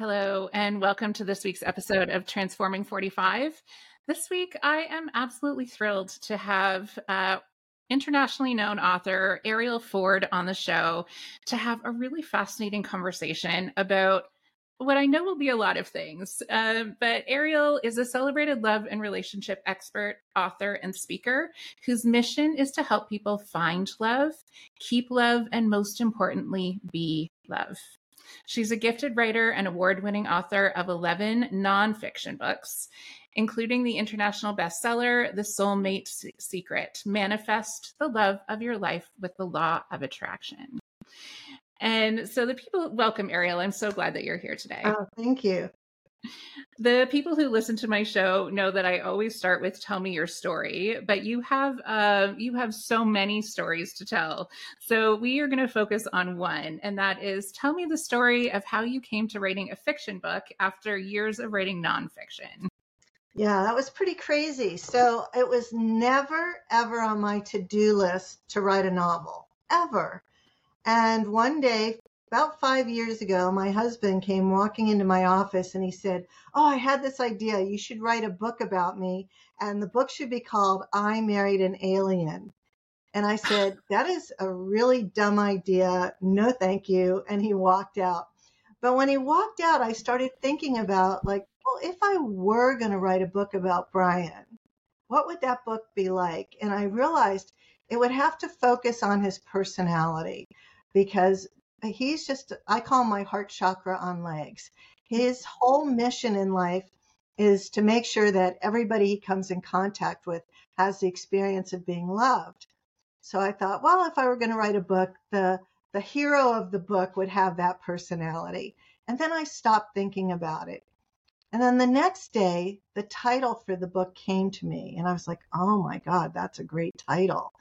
Hello, and welcome to this week's episode of Transforming 45. This week, I am absolutely thrilled to have uh, internationally known author Arielle Ford on the show to have a really fascinating conversation about what I know will be a lot of things. Uh, but Arielle is a celebrated love and relationship expert, author, and speaker whose mission is to help people find love, keep love, and most importantly, be love. She's a gifted writer and award winning author of 11 nonfiction books, including the international bestseller, The Soulmate Secret Manifest the Love of Your Life with the Law of Attraction. And so the people welcome Arielle. I'm so glad that you're here today. Oh, thank you. The people who listen to my show know that I always start with "Tell me your story," but you have uh, you have so many stories to tell. So we are going to focus on one, and that is tell me the story of how you came to writing a fiction book after years of writing nonfiction. Yeah, that was pretty crazy. So it was never ever on my to-do list to write a novel ever. And one day, about five years ago, my husband came walking into my office and he said, Oh, I had this idea. You should write a book about me. And the book should be called I Married an Alien. And I said, That is a really dumb idea. No, thank you. And he walked out. But when he walked out, I started thinking about, like, well, if I were going to write a book about Brian, what would that book be like? And I realized it would have to focus on his personality because he's just I call my heart chakra on legs. His whole mission in life is to make sure that everybody he comes in contact with has the experience of being loved. So I thought, well, if I were going to write a book, the the hero of the book would have that personality. And then I stopped thinking about it. And then the next day, the title for the book came to me, and I was like, oh my God, that's a great title.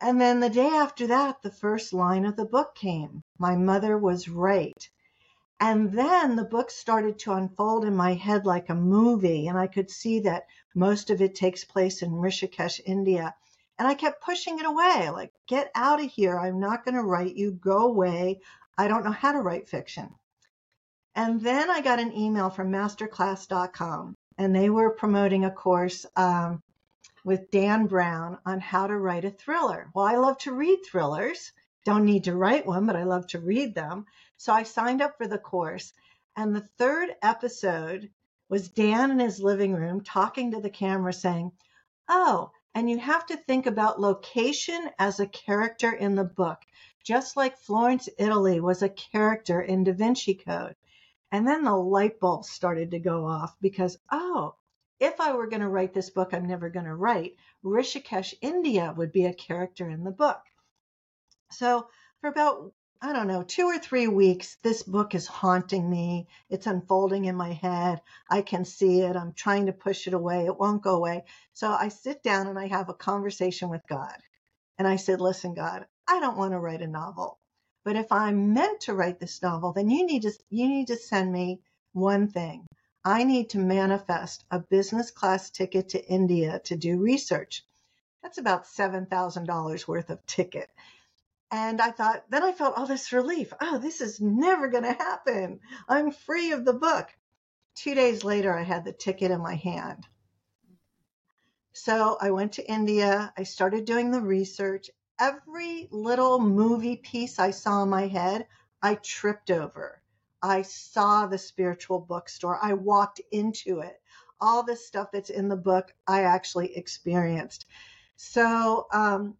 And then the day after that, the first line of the book came My mother was right. And then the book started to unfold in my head like a movie, and I could see that most of it takes place in Rishikesh, India. And I kept pushing it away like, get out of here. I'm not going to write you. Go away. I don't know how to write fiction. And then I got an email from masterclass.com, and they were promoting a course um, with Dan Brown on how to write a thriller. Well, I love to read thrillers. Don't need to write one, but I love to read them. So I signed up for the course. And the third episode was Dan in his living room talking to the camera saying, Oh, and you have to think about location as a character in the book, just like Florence, Italy was a character in Da Vinci Code. And then the light bulb started to go off because, oh, if I were going to write this book, I'm never going to write, Rishikesh, India would be a character in the book. So for about I don't know, two or three weeks, this book is haunting me. It's unfolding in my head. I can see it. I'm trying to push it away. It won't go away. So I sit down and I have a conversation with God. And I said, Listen, God, I don't want to write a novel. But if I'm meant to write this novel, then you need to you need to send me one thing. I need to manifest a business class ticket to India to do research. That's about $7,000 worth of ticket. And I thought, then I felt all this relief. Oh, this is never going to happen. I'm free of the book. Two days later, I had the ticket in my hand. So I went to India. I started doing the research. Every little movie piece I saw in my head, I tripped over. I saw the spiritual bookstore. I walked into it. All this stuff that's in the book, I actually experienced. So um,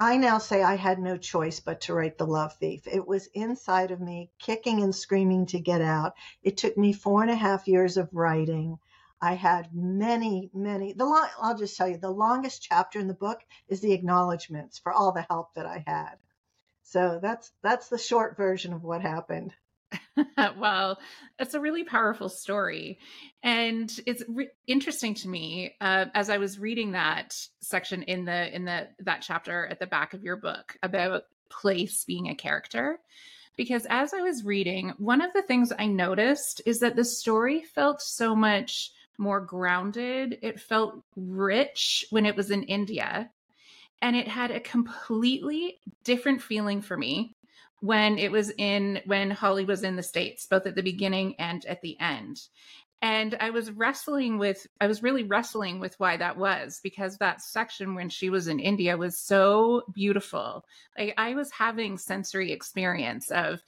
I now say I had no choice but to write The Love Thief. It was inside of me, kicking and screaming to get out. It took me four and a half years of writing. I had many, many. The long, I'll just tell you, the longest chapter in the book is the acknowledgments for all the help that I had. So that's that's the short version of what happened. well, it's a really powerful story. And it's re- interesting to me uh, as I was reading that section in the in the that chapter at the back of your book about place being a character because as I was reading, one of the things I noticed is that the story felt so much more grounded. It felt rich when it was in India. And it had a completely different feeling for me when it was in when Holly was in the States, both at the beginning and at the end. And I was wrestling with, I was really wrestling with why that was because that section when she was in India was so beautiful. Like I was having sensory experience of,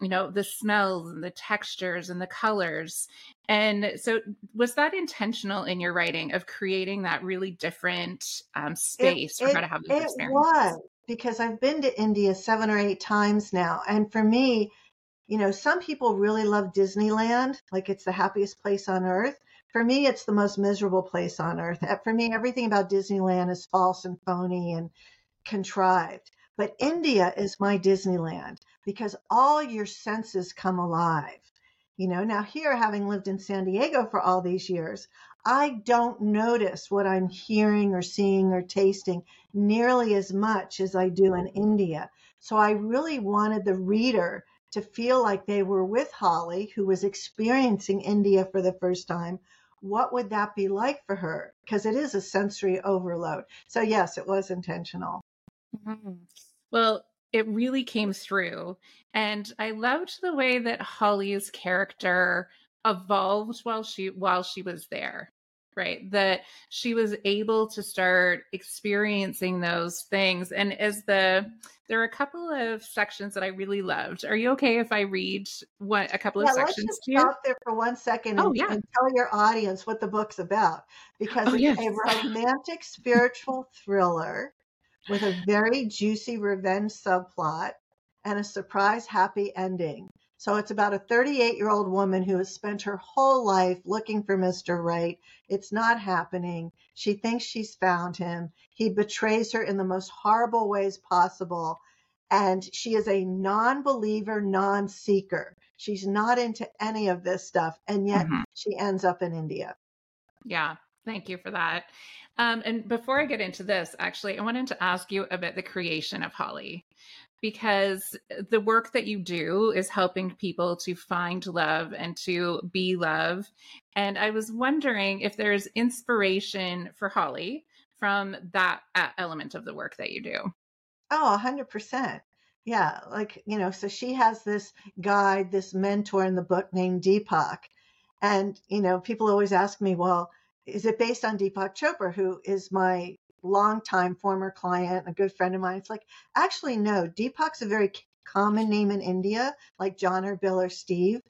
you know, the smells and the textures and the colors. And so, was that intentional in your writing of creating that really different um, space it, for her to have those it? Was because I've been to India seven or eight times now. And for me, you know, some people really love Disneyland, like it's the happiest place on earth. For me, it's the most miserable place on earth. Uh, for me, everything about Disneyland is false and phony and contrived. But India is my Disneyland because all your senses come alive. You know, now here, having lived in San Diego for all these years, I don't notice what I'm hearing or seeing or tasting nearly as much as I do in India. So I really wanted the reader to feel like they were with Holly, who was experiencing India for the first time. What would that be like for her? Because it is a sensory overload. So, yes, it was intentional. Mm-hmm. Well, it really came through. And I loved the way that Holly's character evolved while she while she was there right that she was able to start experiencing those things and as the there are a couple of sections that i really loved. Are you okay if i read what a couple yeah, of sections let's just to you? stop there for one second oh and, yeah. and tell your audience what the book's about because oh, it's yes. a romantic spiritual thriller with a very juicy revenge subplot and a surprise happy ending so it's about a 38 year old woman who has spent her whole life looking for Mr. Right. It's not happening. She thinks she's found him. He betrays her in the most horrible ways possible. And she is a non believer, non seeker. She's not into any of this stuff. And yet mm-hmm. she ends up in India. Yeah. Thank you for that. Um, and before I get into this, actually, I wanted to ask you about the creation of Holly because the work that you do is helping people to find love and to be love. And I was wondering if there's inspiration for Holly from that element of the work that you do. Oh, 100%. Yeah. Like, you know, so she has this guide, this mentor in the book named Deepak. And, you know, people always ask me, well, is it based on Deepak Chopra, who is my longtime former client, a good friend of mine. It's like, actually, no, Deepak's a very common name in India, like John or Bill or Steve.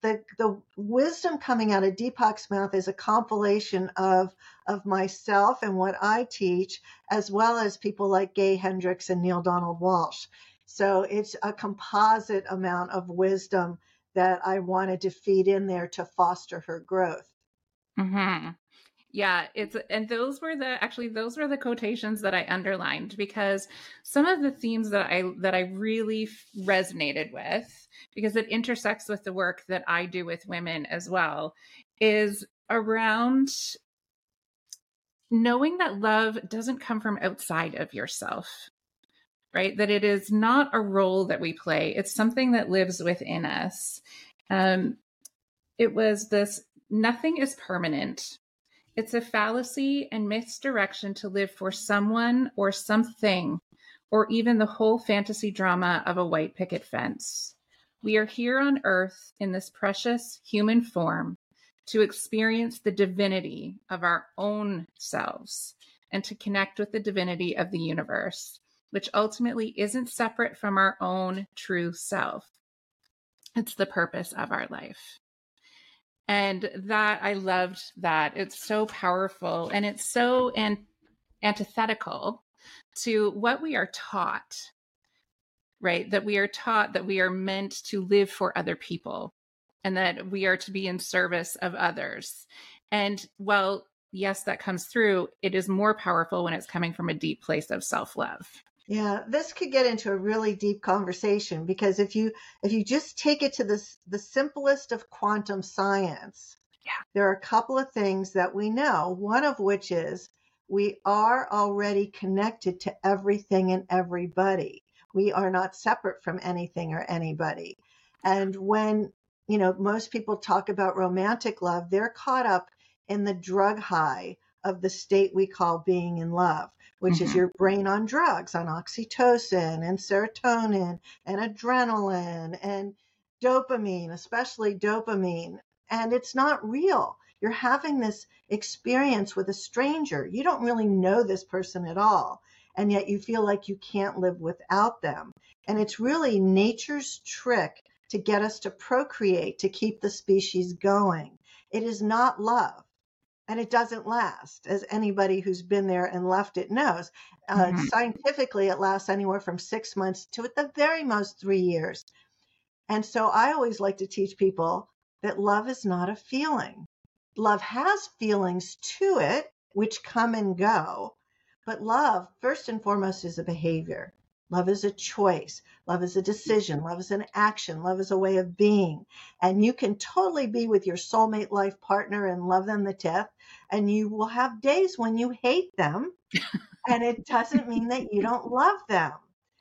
The, the wisdom coming out of Deepak's mouth is a compilation of, of myself and what I teach, as well as people like Gay Hendricks and Neale Donald Walsch. So it's a composite amount of wisdom that I wanted to feed in there to foster her growth. Mm-hmm. Yeah, it's and those were the actually those were the quotations that I underlined because some of the themes that I that I really resonated with because it intersects with the work that I do with women as well is around knowing that love doesn't come from outside of yourself. Right? That it is not a role that we play. It's something that lives within us. Um it was this nothing is permanent it's a fallacy and misdirection to live for someone or something, or even the whole fantasy drama of a white picket fence. We are here on earth in this precious human form to experience the divinity of our own selves and to connect with the divinity of the universe, which ultimately isn't separate from our own true self. It's the purpose of our life. And that I loved that. It's so powerful and it's so an- antithetical to what we are taught, right? That we are taught that we are meant to live for other people and that we are to be in service of others. And well, yes, that comes through. It is more powerful when it's coming from a deep place of self love. Yeah, this could get into a really deep conversation because if you if you just take it to this the simplest of quantum science, yeah. there are a couple of things that we know. One of which is we are already connected to everything and everybody. We are not separate from anything or anybody. And when, you know, most people talk about romantic love, they're caught up in the drug high of the state we call being in love which mm-hmm. is your brain on drugs, on oxytocin and serotonin and adrenaline and dopamine, especially dopamine. And it's not real. You're having this experience with a stranger. You don't really know this person at all. And yet you feel like you can't live without them. And it's really nature's trick to get us to procreate, to keep the species going. It is not love and it doesn't last, as anybody who's been there and left it knows. Uh, mm-hmm. Scientifically, it lasts anywhere from six months to at the very most three years. And so I always like to teach people that love is not a feeling. Love has feelings to it, which come and go. But love, first and foremost, is a behavior. Love is a choice. Love is a decision. Love is an action. Love is a way of being. And you can totally be with your soulmate life partner and love them to death. And you will have days when you hate them. and it doesn't mean that you don't love them.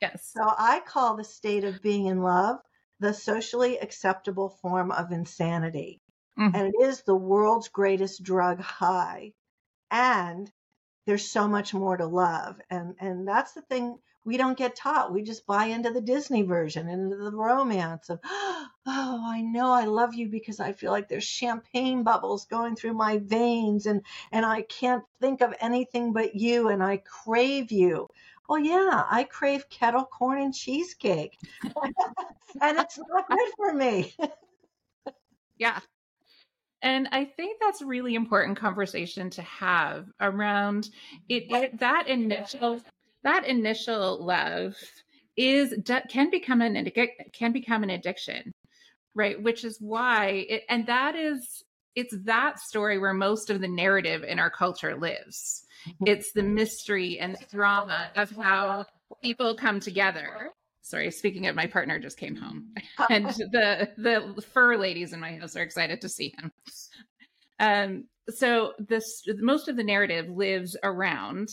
Yes. So I call the state of being in love the socially acceptable form of insanity. Mm-hmm. And it is the world's greatest drug high. And there's so much more to love. And and that's the thing we don't get taught. We just buy into the Disney version, into the romance of, oh, I know I love you because I feel like there's champagne bubbles going through my veins and, and I can't think of anything but you and I crave you. Well, yeah, I crave kettle corn and cheesecake. and it's not good for me. yeah. And I think that's really important conversation to have around it, it that initial that initial love is can become an can become an addiction right? Which is why it, and that is it's that story where most of the narrative in our culture lives. Mm-hmm. it's the mystery and the drama of how people come together. Sorry speaking of my partner just came home. And the the fur ladies in my house are excited to see him. Um so this most of the narrative lives around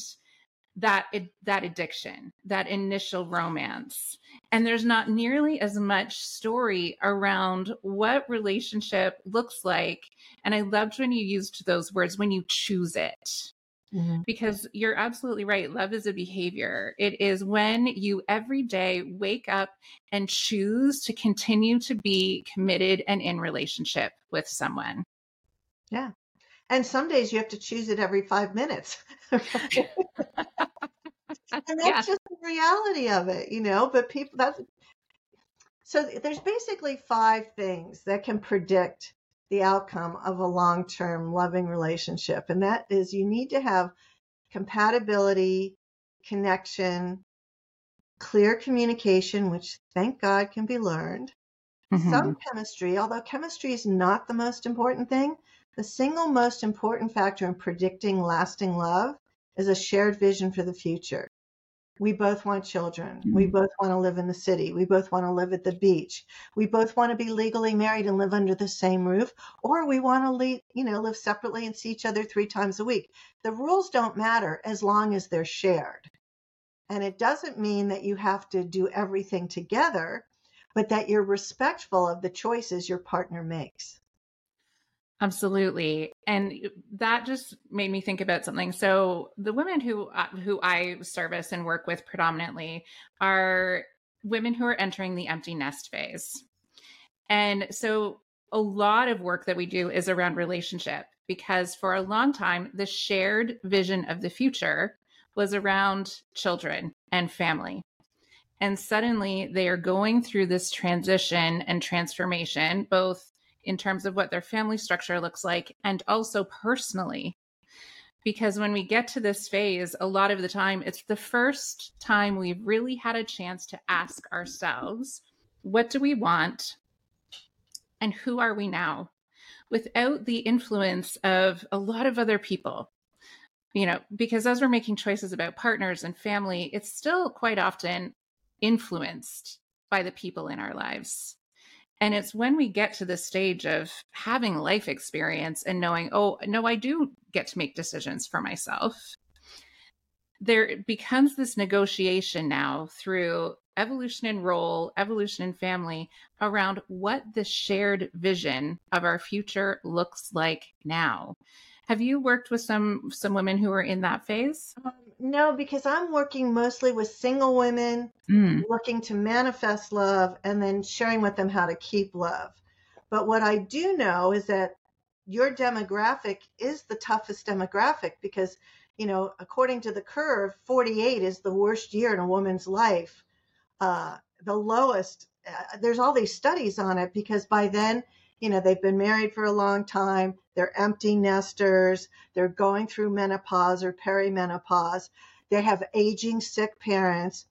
that that addiction, that initial romance. And there's not nearly as much story around what relationship looks like. And I loved when you used those words when you choose it. Mm-hmm. Because you're absolutely right. Love is a behavior. It is when you every day wake up and choose to continue to be committed and in relationship with someone. Yeah. And some days you have to choose it every five minutes. and that's yeah. just the reality of it, you know. But people, that's so there's basically five things that can predict the outcome of a long term loving relationship. And that is you need to have compatibility, connection, clear communication, which thank God can be learned, mm-hmm. some chemistry, although chemistry is not the most important thing The single most important factor in predicting lasting love is a shared vision for the future. We both want children. We Mhm. both want to live in the city. We both want to live at the beach. We both want to be legally married and live under the same roof, or we want to leave, you know, live separately and see each other three times a week. The rules don't matter as long as they're shared. And it doesn't mean that you have to do everything together, but that you're respectful of the choices your partner makes. Absolutely. And that just made me think about something. So the women who uh, who I service and work with predominantly are women who are entering the empty nest phase. And so a lot of work that we do is around relationship because for a long time the shared vision of the future was around children and family. And suddenly they are going through this transition and transformation both in terms of what their family structure looks like and also personally. Because when we get to this phase, a lot of the time, it's the first time we've really had a chance to ask ourselves, what do we want? And who are we now? Without the influence of a lot of other people. You know, because as we're making choices about partners and family, it's still quite often influenced by the people in our lives. And it's when we get to the stage of having life experience and knowing, oh, no, I do get to make decisions for myself. There becomes this negotiation now through evolution in role, evolution in family around what the shared vision of our future looks like now. Have you worked with some some women who are in that phase? Um, no, because I'm working mostly with single women Mm. looking to manifest love and then sharing with them how to keep love. But what I do know is that your demographic is the toughest demographic because, you know, according to the curve, 48 is the worst year in a woman's life. Uh, the lowest, uh, there's all these studies on it because by then, you know, they've been married for a long time, they're empty nesters, they're going through menopause or perimenopause, they have aging sick parents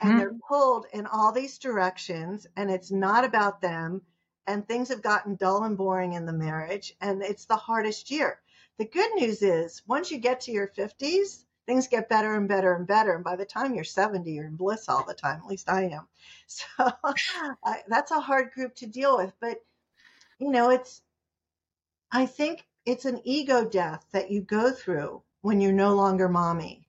and Mhm. they're pulled in all these directions and it's not about them and things have gotten dull and boring in the marriage and it's the hardest year the good news is once you get to your 50s things get better and better and better and by the time you're 70 you're in bliss all the time at least i am so I, that's a hard group to deal with but you know it's i think it's an ego death that you go through when you're no longer mommy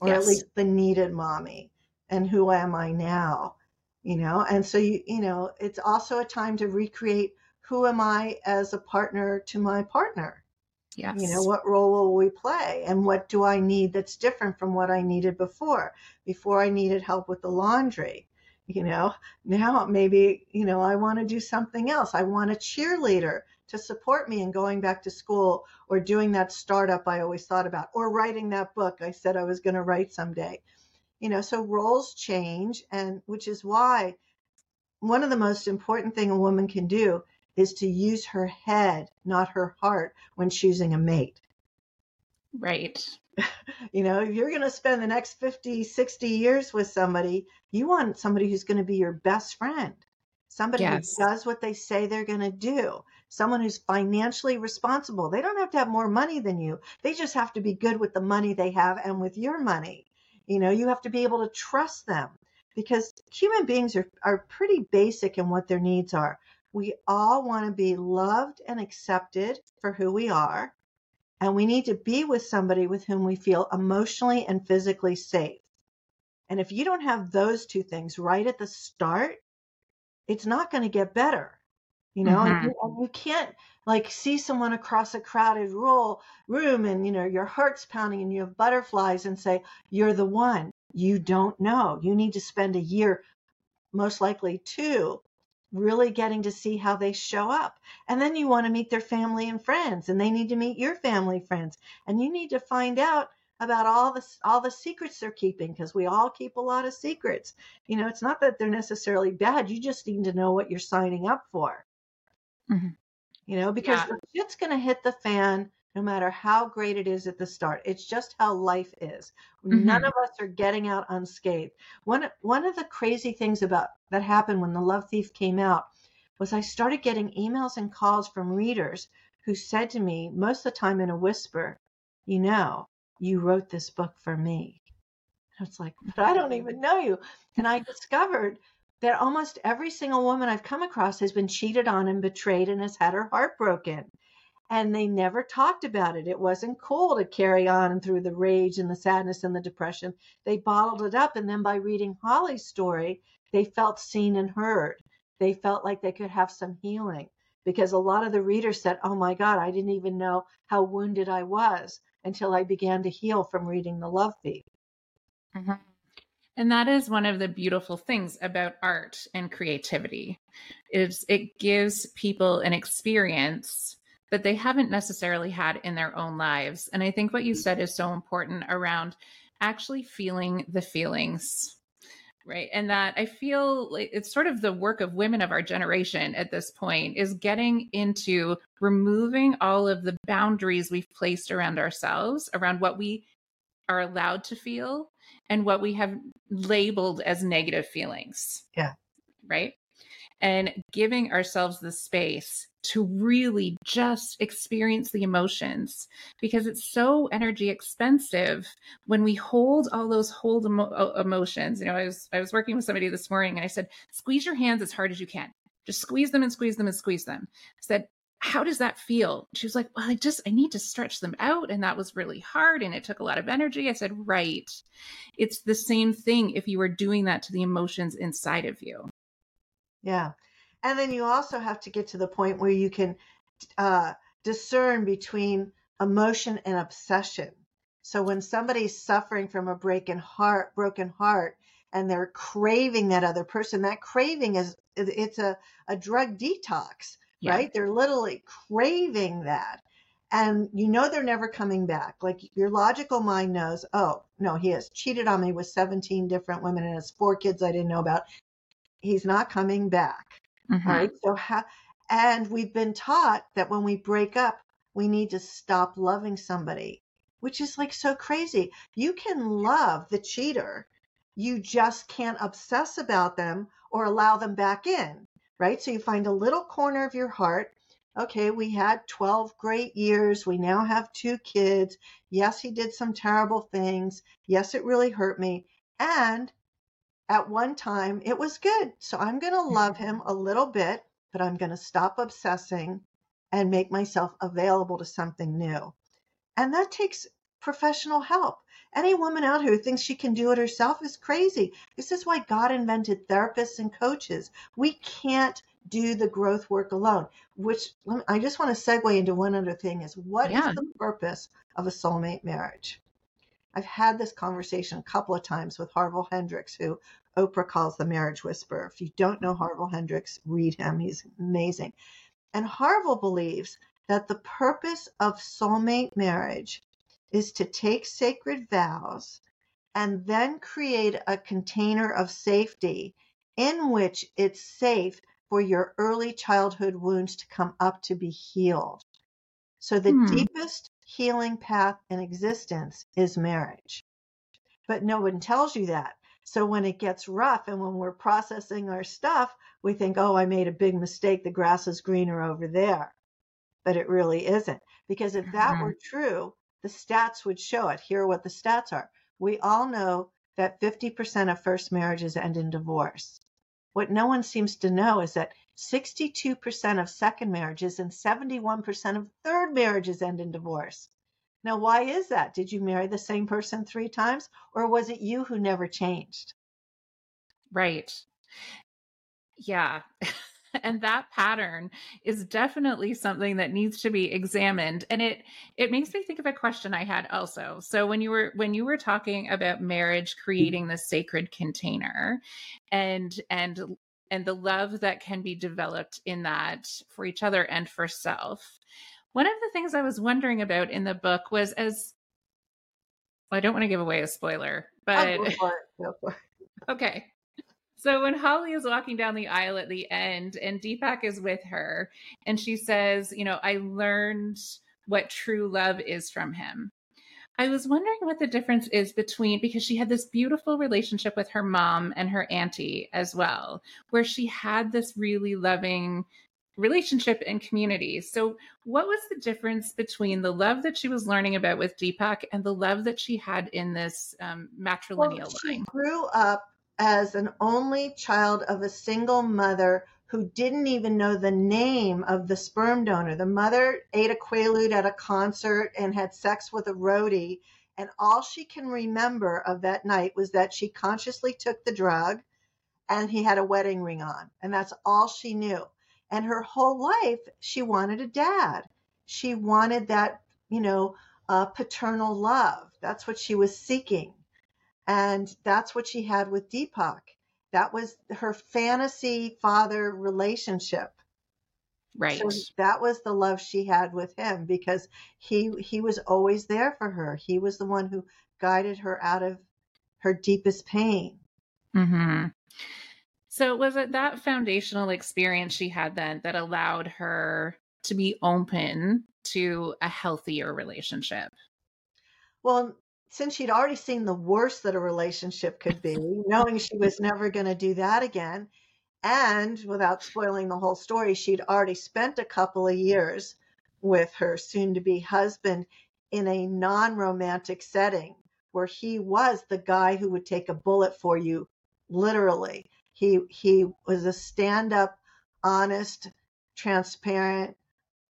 or at least the needed mommy and who am I now? You know, and so you you know, it's also a time to recreate who am I as a partner to my partner? Yes. You know, what role will we play and what do I need that's different from what I needed before? Before I needed help with the laundry. You know, now maybe, you know, I want to do something else. I want a cheerleader to support me in going back to school or doing that startup I always thought about or writing that book I said I was going to write someday you know so roles change and which is why one of the most important thing a woman can do is to use her head not her heart when choosing a mate right. you know if you're going to spend the next 50 60 years with somebody you want somebody who's going to be your best friend. Somebody Yes. who does what they say they're going to do. Someone who's financially responsible. They don't have to have more money than you. They just have to be good with the money they have and with your money. You know you have to be able to trust them because human beings are, are pretty basic in what their needs are. We all want to be loved and accepted for who we are and we need to be with somebody with whom we feel emotionally and physically safe. And if you don't have those two things right at the start, it's not going to get better. You know, and, Mhm. you, and you can't like see someone across a crowded roll, room and you know your heart's pounding and you have butterflies and say you're the one. You don't know. You need to spend a year, most likely two, really getting to see how they show up. And then you want to meet their family and friends and they need to meet your family friends. And you need to find out about all the all the secrets they're keeping because we all keep a lot of secrets. You know, it's not that they're necessarily bad. You just need to know what you're signing up for. Mhm. You know, because Yeah. the shit's going to hit the fan no matter how great it is at the start. It's just how life is. None Mhm. of us are getting out unscathed. One one of the crazy things about that happened when The Love Thief came out was I started getting emails and calls from readers who who said to me, most of the time in a whisper, You know, you wrote this book for me. And it's like, But I don't even know you. And I discovered that almost every single woman I've come across has been cheated on and betrayed and has had her heart broken. And they never talked about it. It wasn't cool to carry on through the rage and the sadness and the depression. They bottled it up. And then by reading Holly's story, they felt seen and heard. They felt like they could have some healing because a lot of the readers said, Oh my God, I didn't even know how wounded I was until I began to heal from reading The Love Thief. Mm-hmm. And that is one of the beautiful things about art and creativity is it gives people an experience that they haven't necessarily had in their own lives. And I think what you mm-hmm. said is so important around actually feeling the feelings right? And that i feel like it's sort of the work of women of our generation at this point is getting into removing all of the boundaries we've placed around ourselves around what we are allowed to feel and what we have labeled as negative feelings. Yeah. Right? And giving ourselves the space to really just experience the emotions because it's so energy expensive when we hold all those hold emo- emotions. You know i was i was working with somebody this morning and i said squeeze your hands as hard as you can. Just squeeze them and squeeze them and squeeze them. I said how does that feel? She was like well i just i need to stretch them out and that was really hard and it took a lot of energy. I said right. It's the same thing if you were doing that to the emotions inside of you. Yeah and then you also have to get to the point where you can uh, discern between emotion and obsession. So when somebody's suffering from a broken heart, broken heart, and they're craving that other person, that craving is it's a, a drug detox, yeah. right? They're literally craving that. And you know they're never coming back. Like your logical mind knows, oh, no, he has cheated on me with 17 different women and has four kids I didn't know about. He's not coming back. Mm-hmm. Right. So, how, and we've been taught that when we break up, we need to stop loving somebody, which is like so crazy. You can love the cheater, you just can't obsess about them or allow them back in. Right. So, you find a little corner of your heart. Okay, we had 12 great years. We now have two kids. Yes, he did some terrible things. Yes, it really hurt me. And at one time it was good. So I'm going to mm-hmm. love him a little bit, but I'm going to stop obsessing and make myself available to something new. And that takes professional help. Any woman out here who thinks she can do it herself is crazy. This is why God invented therapists and coaches. We can't do the growth work alone, which I just want to segue into one other thing is what yeah. is the purpose of a soulmate marriage? I've had this conversation a couple of times with Harville Hendrix, who Oprah calls the marriage whisperer. If you don't know Harville Hendrix, read him. He's amazing. And Harville believes that the purpose of soulmate marriage is to take sacred vows and then create a container of safety in which it's safe for your early childhood wounds to come up to be healed. So the hmm. deepest healing path in existence is marriage. But no one tells you that. So when it gets rough and when we're processing our stuff, we think, oh, I made a big mistake. The grass is greener over there. But it really isn't. Because if that mm-hmm. were true, the stats would show it. Here are what the stats are. We all know that 50% of first marriages end in divorce. What no one seems to know is that 62% of second marriages and 71% of third marriages end in divorce. Now, why is that? Did you marry the same person three times, or was it you who never changed? Right. Yeah. and that pattern is definitely something that needs to be examined and it it makes me think of a question i had also so when you were when you were talking about marriage creating the sacred container and and and the love that can be developed in that for each other and for self one of the things I was wondering about in the book was as well, I don't want to give away a spoiler, oh, but go for it. Go for it. okay. So when Holly is walking down the aisle at the end and Deepak is with her and she says, you know, I learned what true love is from him. I was wondering what the difference is between because she had this beautiful relationship with her mom and her auntie as well, where she had this really loving relationship and community. So, what was the difference between the love that she was learning about with Deepak and the love that she had in this um, matrilineal well, she line? grew up as an only child of a single mother who didn't even know the name of the sperm donor. The mother ate a quaalude at a concert and had sex with a roadie. And all she can remember of that night was that she consciously took the drug and he had a wedding ring on. And that's all she knew. And her whole life, she wanted a dad. She wanted that, you know, uh, paternal love. That's what she was seeking. And that's what she had with Deepak. That was her fantasy father relationship. Right. So that was the love she had with him because he he was always there for her. He was the one who guided her out of her deepest pain. Mm-hmm. So was it that foundational experience she had then that allowed her to be open to a healthier relationship? Well, since she'd already seen the worst that a relationship could be, knowing she was never going to do that again, and without spoiling the whole story, she'd already spent a couple of years with her soon to be husband in a non romantic setting where he was the guy who would take a bullet for you, literally. He he was a stand-up, honest, transparent,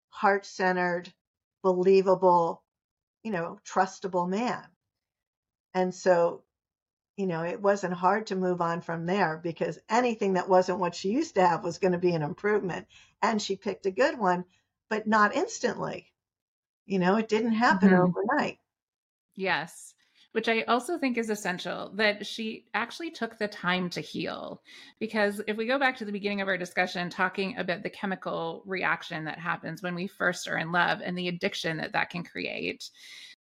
heart-centered, believable, you know, trustable man. And so, you know, it wasn't hard to move on from there because anything that wasn't what she used to have was going to be an improvement. And she picked a good one, but not instantly. You know, it didn't happen mm-hmm. overnight. Yes which I also think is essential that she actually took the time to heal. Because if we go back to the beginning of our discussion, talking about the chemical reaction that happens when we first are in love and the addiction that that can create,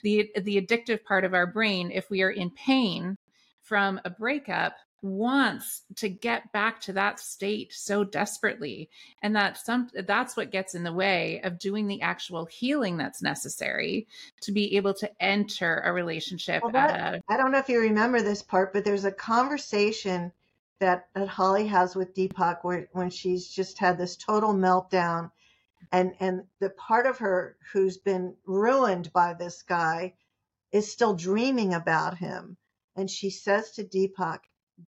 the, the addictive part of our brain, if we are in pain from a breakup, wants to get back to that state so desperately. And that some that's what gets in the way of doing the actual healing that's necessary to be able to enter a relationship well, that, a, I don't know if you remember this part but there's a conversation that that Holly has with Deepak where when she's just had this total meltdown. And and the part of her who's been ruined by this guy is still dreaming about him. And she says to Deepak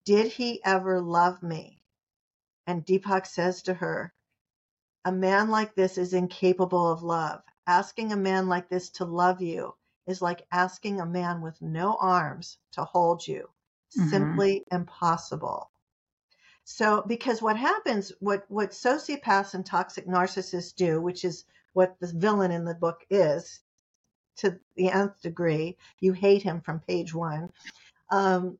did he ever love me? And Deepak says to her, A man like this is incapable of love. Asking a man like this to love you is like asking a man with no arms to hold you. Mm-hmm. Simply impossible. So, because what happens, what, what sociopaths and toxic narcissists do, which is what the villain in the book is to the nth degree, you hate him from page one. Um,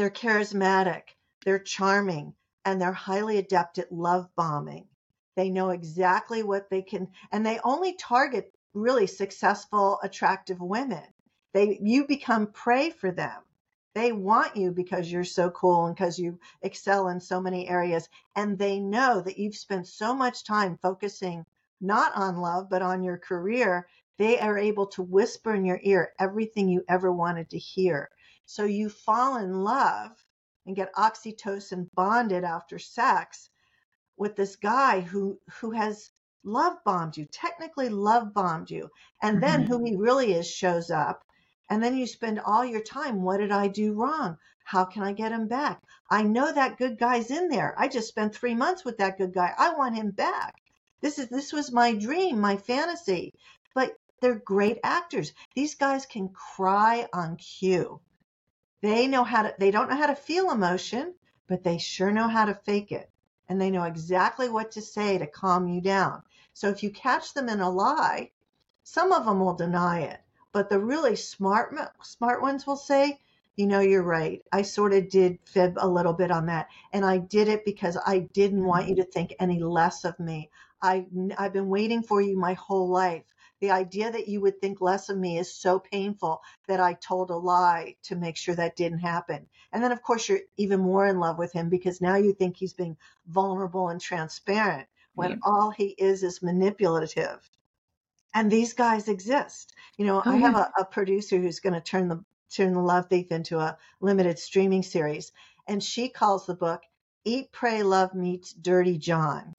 they're charismatic, they're charming, and they're highly adept at love bombing. They know exactly what they can, and they only target really successful, attractive women. They, you become prey for them. They want you because you're so cool and because you excel in so many areas. And they know that you've spent so much time focusing not on love, but on your career. They are able to whisper in your ear everything you ever wanted to hear. So you fall in love and get oxytocin bonded after sex with this guy who who has love bombed you, technically love bombed you, and then mm-hmm. who he really is shows up. And then you spend all your time, what did I do wrong? How can I get him back? I know that good guy's in there. I just spent three months with that good guy. I want him back. This is this was my dream, my fantasy. But they're great actors. These guys can cry on cue. They know how to, they don't know how to feel emotion, but they sure know how to fake it. And they know exactly what to say to calm you down. So if you catch them in a lie, some of them will deny it, but the really smart, smart ones will say, you know, you're right. I sort of did fib a little bit on that. And I did it because I didn't want mm-hmm. you to think any less of me. I, I've been waiting for you my whole life. The idea that you would think less of me is so painful that I told a lie to make sure that didn't happen. And then, of course, you're even more in love with him because now you think he's being vulnerable and transparent when yeah. all he is is manipulative. And these guys exist. You know, oh, I have a, a producer who's going to turn the turn the Love Thief into a limited streaming series, and she calls the book "Eat, Pray, Love Meets Dirty John."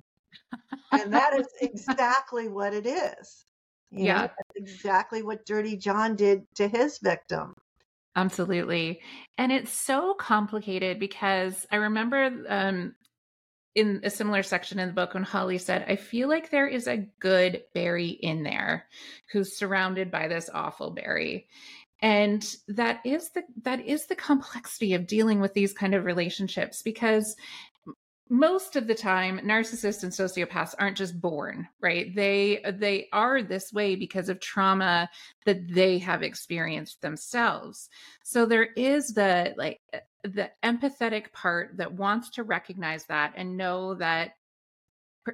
and that is exactly what it is. You Yeah. know, that's exactly what Dirty John did to his victim. Absolutely. And it's so complicated because I remember um, in a similar section in the book when Holly said, I feel like there is a good Barry in there who's surrounded by this awful Barry. And that is the that is the complexity of dealing with these kind of relationships because most of the time narcissists and sociopaths aren't just born right? They they are this way because of trauma that they have experienced themselves. So there is the like the empathetic part that wants to recognize that and know that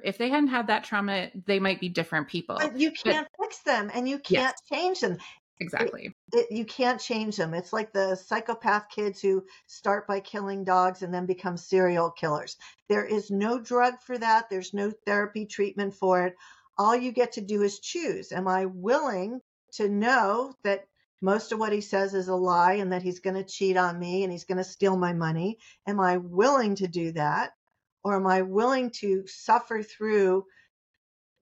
if they hadn't had that trauma they might be different people. But you can't fix them and you can't change them. exactly It, you can't change them. It's like the psychopath kids who start by killing dogs and then become serial killers. There is no drug for that. There's no therapy treatment for it. All you get to do is choose. Am I willing to know that most of what he says is a lie and that he's going to cheat on me and he's going to steal my money? Am I willing to do that? Or am I willing to suffer through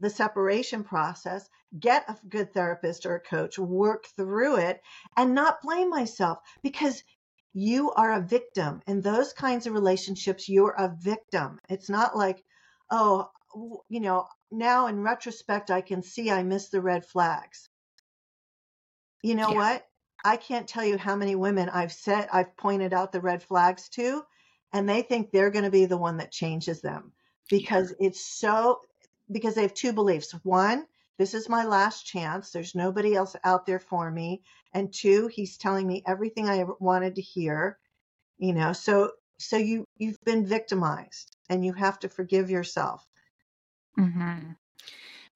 the separation process, get a good therapist or a coach, work through it, and not blame myself because you are a victim. In those kinds of relationships, you're a victim. It's not like, oh, you know, now in retrospect, I can see I missed the red flags. You know Yeah. what? I can't tell you how many women I've said, I've pointed out the red flags to, and they think they're going to be the one that changes them because it's so because they have two beliefs. One, this is my last chance. There's nobody else out there for me. And two, he's telling me everything I wanted to hear. You know, so so you you've been victimized and you have to forgive yourself. Mm-hmm.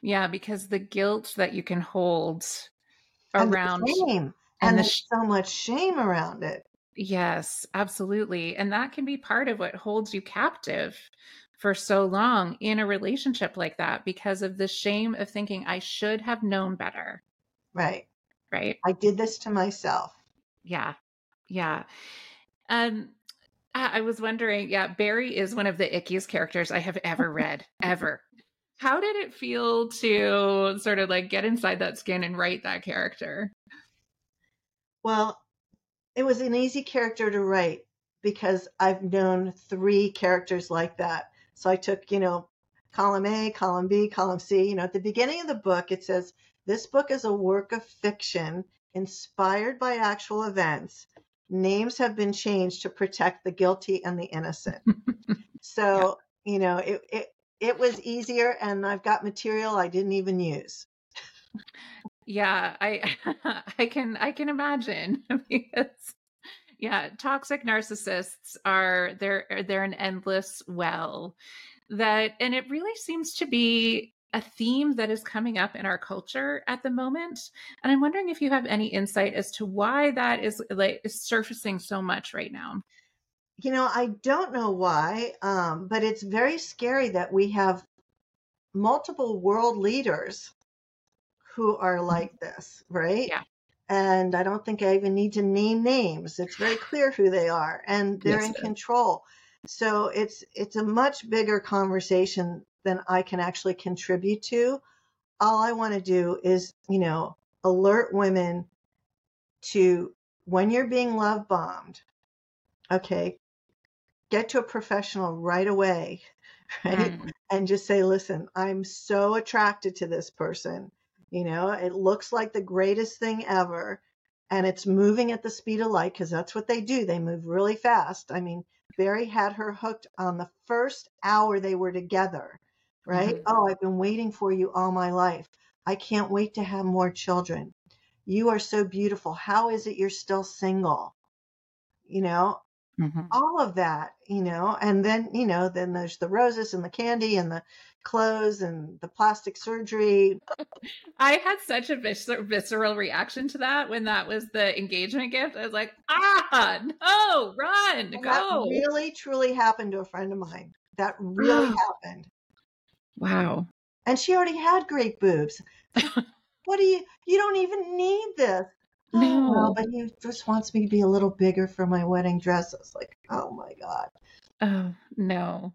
yeah because the guilt that you can hold And the around shame. and And, the there's sh- so much shame around it. Yes, absolutely. And that can be part of what holds you captive for so long in a relationship like that because of the shame of thinking, I should have known better. Right. Right. I did this to myself. Yeah. Yeah. Um, I was wondering, yeah, Barry is one of the ickiest characters I have ever read, ever. How did it feel to sort of like get inside that skin and write that character? Well, it was an easy character to write because I've known three characters like that. So I took, you know, column A, column B, column C. You know, at the beginning of the book, it says, This book is a work of fiction inspired by actual events. Names have been changed to protect the guilty and the innocent. So, you know, it, it, it was easier, and I've got material I didn't even use. Yeah, I I can I can imagine because yeah, toxic narcissists are they're they're an endless well that and it really seems to be a theme that is coming up in our culture at the moment. And I'm wondering if you have any insight as to why that is like is surfacing so much right now. You know, I don't know why, um, but it's very scary that we have multiple world leaders who are like this, right? Yeah. And I don't think I even need to name names. It's very clear who they are, and they're Yes, in control. So it's it's a much bigger conversation than I can actually contribute to. All I want to do is, you know, alert women to when you're being love bombed. Okay, get to a professional right away, right? Mm, and just say, listen, I'm so attracted to this person. You know, it looks like the greatest thing ever. And it's moving at the speed of light because that's what they do. They move really fast. I mean, Barry had her hooked on the first hour they were together, right? Mhm. Oh, I've been waiting for you all my life. I can't wait to have more children. You are so beautiful. How is it you're still single? You know, mhm. all of that, you know, and then, you know, then there's the roses and the candy and the clothes and the plastic surgery. I had such a viscer- visceral reaction to that when that was the engagement gift. I was like, ah, no, run, And that go. really truly happened to a friend of mine. That really happened. Wow. And she already had great boobs. what do you, you don't even need this. No. well, but he just wants me to be a little bigger for my wedding dress. I was like, oh my God. Oh, no.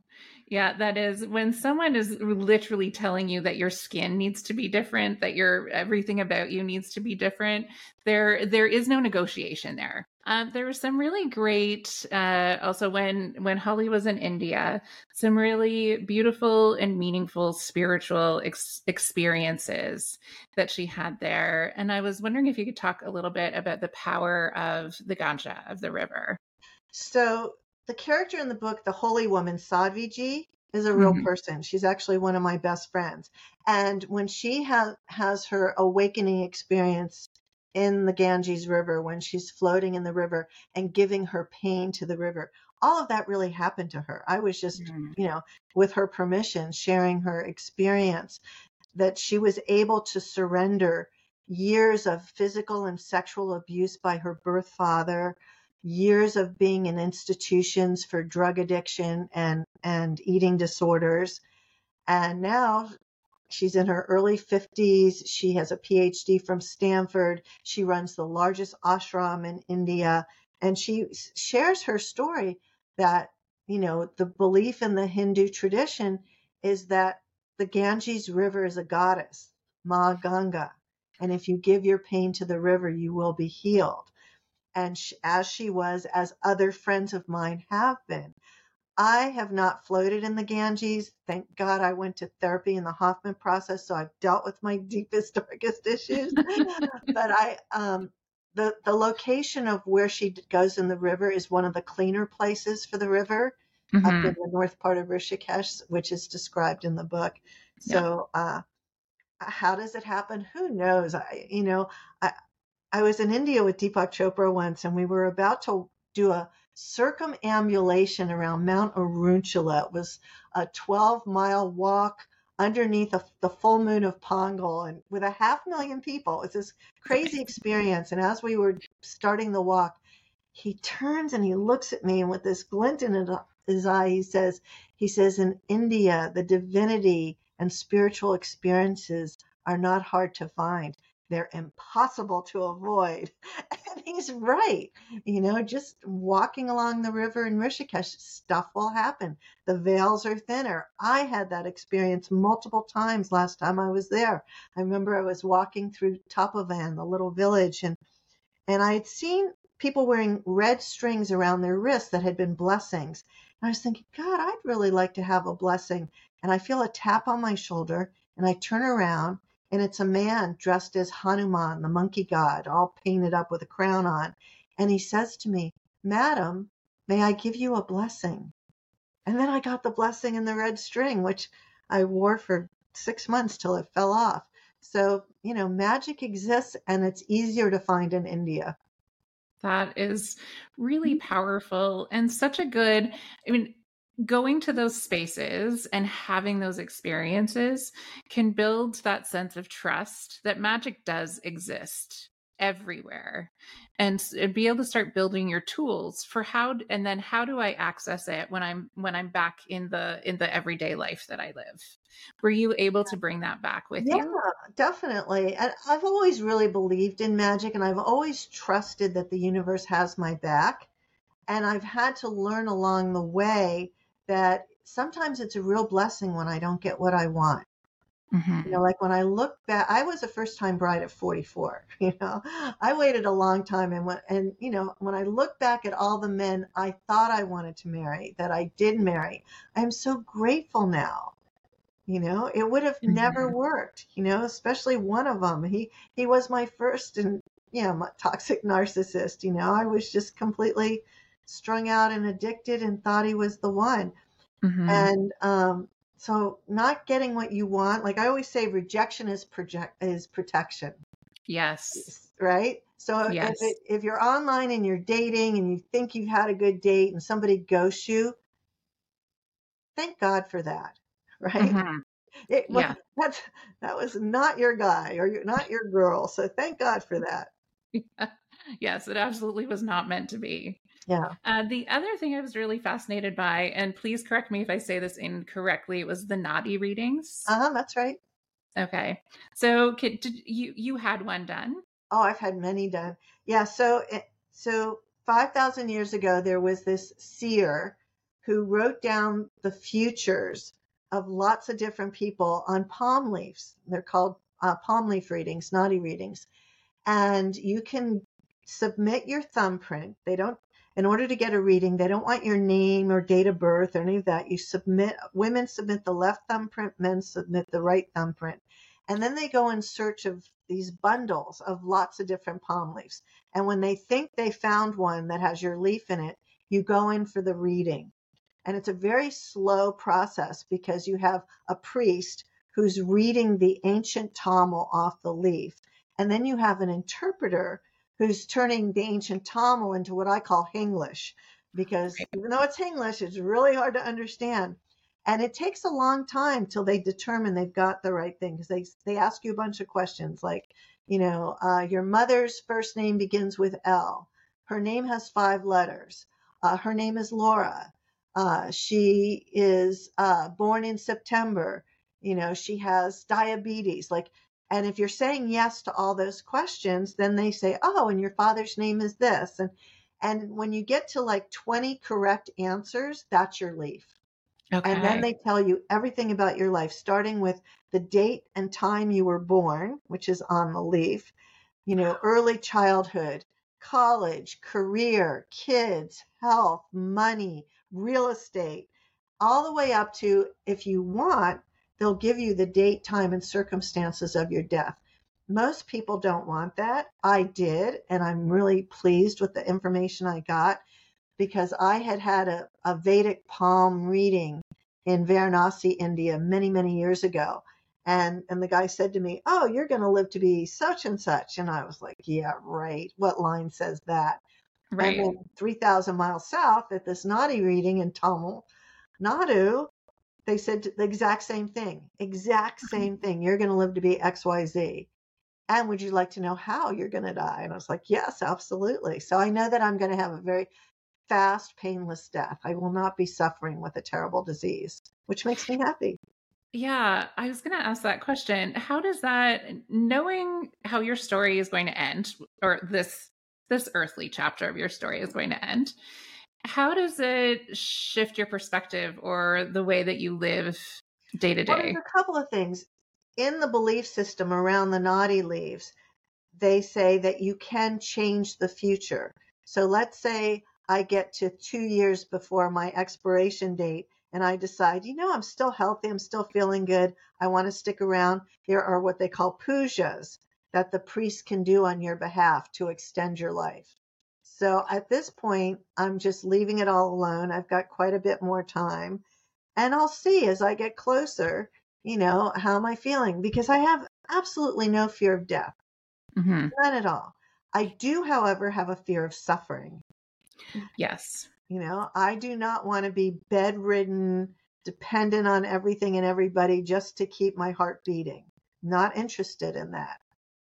Yeah, that is when someone is literally telling you that your skin needs to be different, that your everything about you needs to be different. There, there is no negotiation there. Um, there was some really great, uh, also when when Holly was in India, some really beautiful and meaningful spiritual ex- experiences that she had there. And I was wondering if you could talk a little bit about the power of the Ganga of the river. So the character in the book, the holy woman Sadhviji, is a real mm-hmm. person. She's actually one of my best friends. And when she ha- has her awakening experience in the Ganges River, when she's floating in the river and giving her pain to the river, all of that really happened to her. I was just, mm-hmm. you know, with her permission, sharing her experience that she was able to surrender years of physical and sexual abuse by her birth father, years of being in institutions for drug addiction and, and eating disorders. And now she's in her early 50s. She has a PhD from Stanford. She runs the largest ashram in India. And she shares her story that, you know, the belief in the Hindu tradition is that the Ganges River is a goddess, Ma Ganga. And if you give your pain to the river, you will be healed and she, as she was, as other friends of mine have been. I have not floated in the Ganges. Thank God I went to therapy in the Hoffman process, so I've dealt with my deepest, darkest issues. but I, um, the the location of where she goes in the river is one of the cleaner places for the river, mm-hmm. up in the north part of Rishikesh, which is described in the book. So, yeah. uh, how does it happen? Who knows? I, you know, I, I was in India with Deepak Chopra once, and we were about to do a circumambulation around Mount Arunachala. It was a 12 mile walk underneath a, the full moon of Pongal and with a half million people. It's this crazy experience. And as we were starting the walk, he turns and he looks at me and with this glint in his eye, he says, he says, in India, the divinity and spiritual experiences are not hard to find they're impossible to avoid. And he's right. You know, just walking along the river in Rishikesh, stuff will happen. The veils are thinner. I had that experience multiple times last time I was there. I remember I was walking through Tapovan, the little village, and and I had seen people wearing red strings around their wrists that had been blessings. And I was thinking, God, I'd really like to have a blessing. And I feel a tap on my shoulder and I turn around and it's a man dressed as Hanuman, the monkey god, all painted up with a crown on. And he says to me, Madam, may I give you a blessing? And then I got the blessing in the red string, which I wore for six months till it fell off. So, you know, magic exists and it's easier to find in India. That is really mm-hmm. powerful and such a good, I mean, going to those spaces and having those experiences can build that sense of trust that magic does exist everywhere. And, and be able to start building your tools for how and then how do i access it when i'm when i'm back in the in the everyday life that i live? Were you able to bring that back with yeah, you? yeah definitely. And i've always really believed in magic and i've always trusted that the universe has my back. And i've had to learn along the way that sometimes it's a real blessing when I don't get what I want. Mm-hmm. You know, like when I look back, I was a first time bride at 44. You know, I waited a long time, and when and you know, when I look back at all the men I thought I wanted to marry that I did marry, I'm so grateful now. You know, it would have mm-hmm. never worked. You know, especially one of them. He he was my first and yeah, you know, toxic narcissist. You know, I was just completely strung out and addicted and thought he was the one. Mm-hmm. And um, so not getting what you want, like I always say, rejection is project is protection. Yes. Right. So yes. if, it, if you're online and you're dating and you think you've had a good date and somebody ghosts you, thank God for that. Right. Mm-hmm. It, well, yeah. That's, that was not your guy or not your girl. So thank God for that. Yes, it absolutely was not meant to be. Yeah. Uh, the other thing I was really fascinated by, and please correct me if I say this incorrectly, was the Nadi readings. Uh huh. That's right. Okay. So, did you you had one done? Oh, I've had many done. Yeah. So, so five thousand years ago, there was this seer who wrote down the futures of lots of different people on palm leaves. They're called uh, palm leaf readings, Nadi readings. And you can submit your thumbprint. They don't, in order to get a reading, they don't want your name or date of birth or any of that. You submit, women submit the left thumbprint, men submit the right thumbprint. And then they go in search of these bundles of lots of different palm leaves. And when they think they found one that has your leaf in it, you go in for the reading. And it's a very slow process because you have a priest who's reading the ancient Tamil off the leaf. And then you have an interpreter who's turning the ancient Tamil into what I call Hinglish, because even though it's English, it's really hard to understand. And it takes a long time till they determine they've got the right thing because they, they ask you a bunch of questions like, you know, uh, your mother's first name begins with L. Her name has five letters. Uh, her name is Laura. Uh, she is uh, born in September. You know, she has diabetes. Like, and if you're saying yes to all those questions, then they say, oh, and your father's name is this. And, and when you get to like 20 correct answers, that's your leaf. Okay. And then they tell you everything about your life, starting with the date and time you were born, which is on the leaf, you know, early childhood, college, career, kids, health, money, real estate, all the way up to if you want, they'll give you the date, time, and circumstances of your death. Most people don't want that. I did, and I'm really pleased with the information I got because I had had a, a Vedic palm reading in Varanasi, India, many, many years ago. And, and the guy said to me, Oh, you're going to live to be such and such. And I was like, Yeah, right. What line says that? Right. And then 3,000 miles south at this Nadi reading in Tamil Nadu, they said the exact same thing, exact mm-hmm. same thing. You're going to live to be XYZ. And would you like to know how you're going to die? And I was like, yes, absolutely. So I know that I'm going to have a very fast, painless death. I will not be suffering with a terrible disease, which makes me happy. Yeah, I was going to ask that question. How does that knowing how your story is going to end or this this earthly chapter of your story is going to end, how does it shift your perspective or the way that you live day to day? A couple of things. In the belief system around the Nadi leaves, they say that you can change the future. So let's say I get to two years before my expiration date and I decide, you know, I'm still healthy, I'm still feeling good, I want to stick around. There are what they call pujas that the priest can do on your behalf to extend your life. So at this point, I'm just leaving it all alone. I've got quite a bit more time. And I'll see as I get closer, you know, how am I feeling? Because I have absolutely no fear of death. Mm-hmm. None at all. I do, however, have a fear of suffering. Yes. You know, I do not want to be bedridden, dependent on everything and everybody just to keep my heart beating. Not interested in that.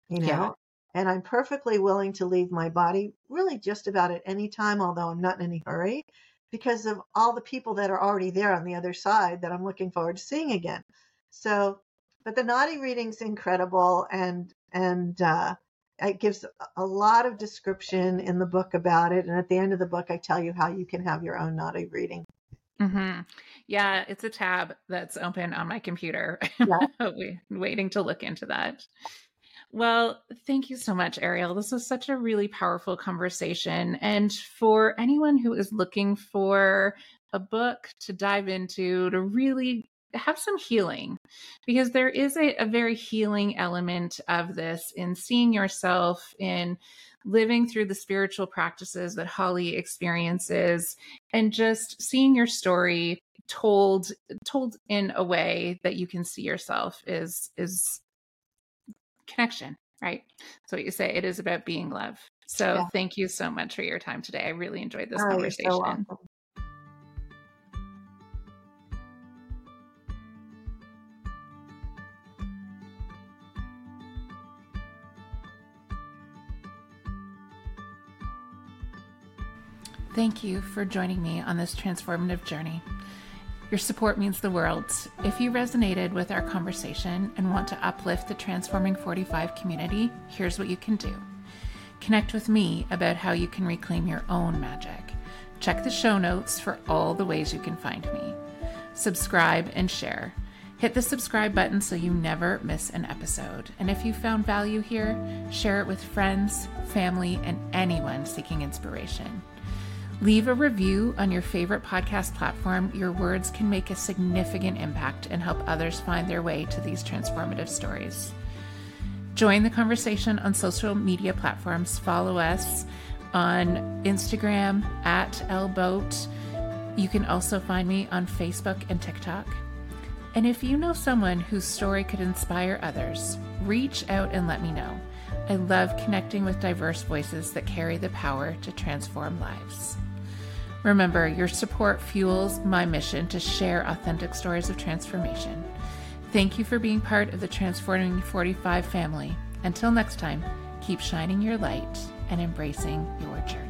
You know, yeah and I'm perfectly willing to leave my body really just about at any time, although I'm not in any hurry, because of all the people that are already there on the other side that I'm looking forward to seeing again. So, but the Nadi reading's incredible, and and uh, it gives a lot of description in the book about it. And at the end of the book, I tell you how you can have your own Nadi reading. Mm-hmm. Yeah, it's a tab that's open on my computer, yeah. waiting to look into that. Well, thank you so much, Arielle. This was such a really powerful conversation. And for anyone who is looking for a book to dive into to really have some healing, because there is a, a very healing element of this in seeing yourself in living through the spiritual practices that Holly experiences and just seeing your story told told in a way that you can see yourself is is connection, right? So what you say, it is about being love. So yeah. thank you so much for your time today. I really enjoyed this oh, conversation. So Thank you for joining me on this transformative journey. Your support means the world. If you resonated with our conversation and want to uplift the Transforming 45 community, here's what you can do. Connect with me about how you can reclaim your own magic. Check the show notes for all the ways you can find me. Subscribe and share. Hit the subscribe button so you never miss an episode. And if you found value here, share it with friends, family, and anyone seeking inspiration. Leave a review on your favorite podcast platform. Your words can make a significant impact and help others find their way to these transformative stories. Join the conversation on social media platforms. Follow us on Instagram at lboat. You can also find me on Facebook and TikTok. And if you know someone whose story could inspire others, reach out and let me know. I love connecting with diverse voices that carry the power to transform lives. Remember, your support fuels my mission to share authentic stories of transformation. Thank you for being part of the Transforming 45 family. Until next time, keep shining your light and embracing your journey.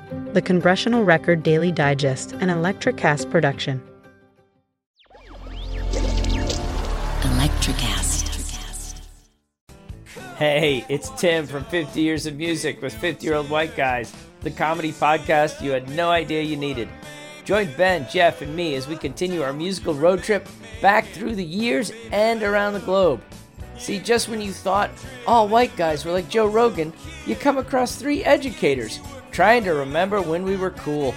The Congressional Record Daily Digest, an Electricast production. Electricast. Hey, it's Tim from 50 Years of Music with 50 Year Old White Guys, the comedy podcast you had no idea you needed. Join Ben, Jeff, and me as we continue our musical road trip back through the years and around the globe. See, just when you thought all white guys were like Joe Rogan, you come across three educators trying to remember when we were cool.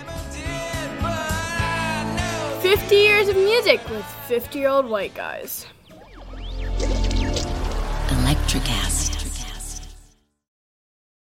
50 years of music with 50 year old white guys.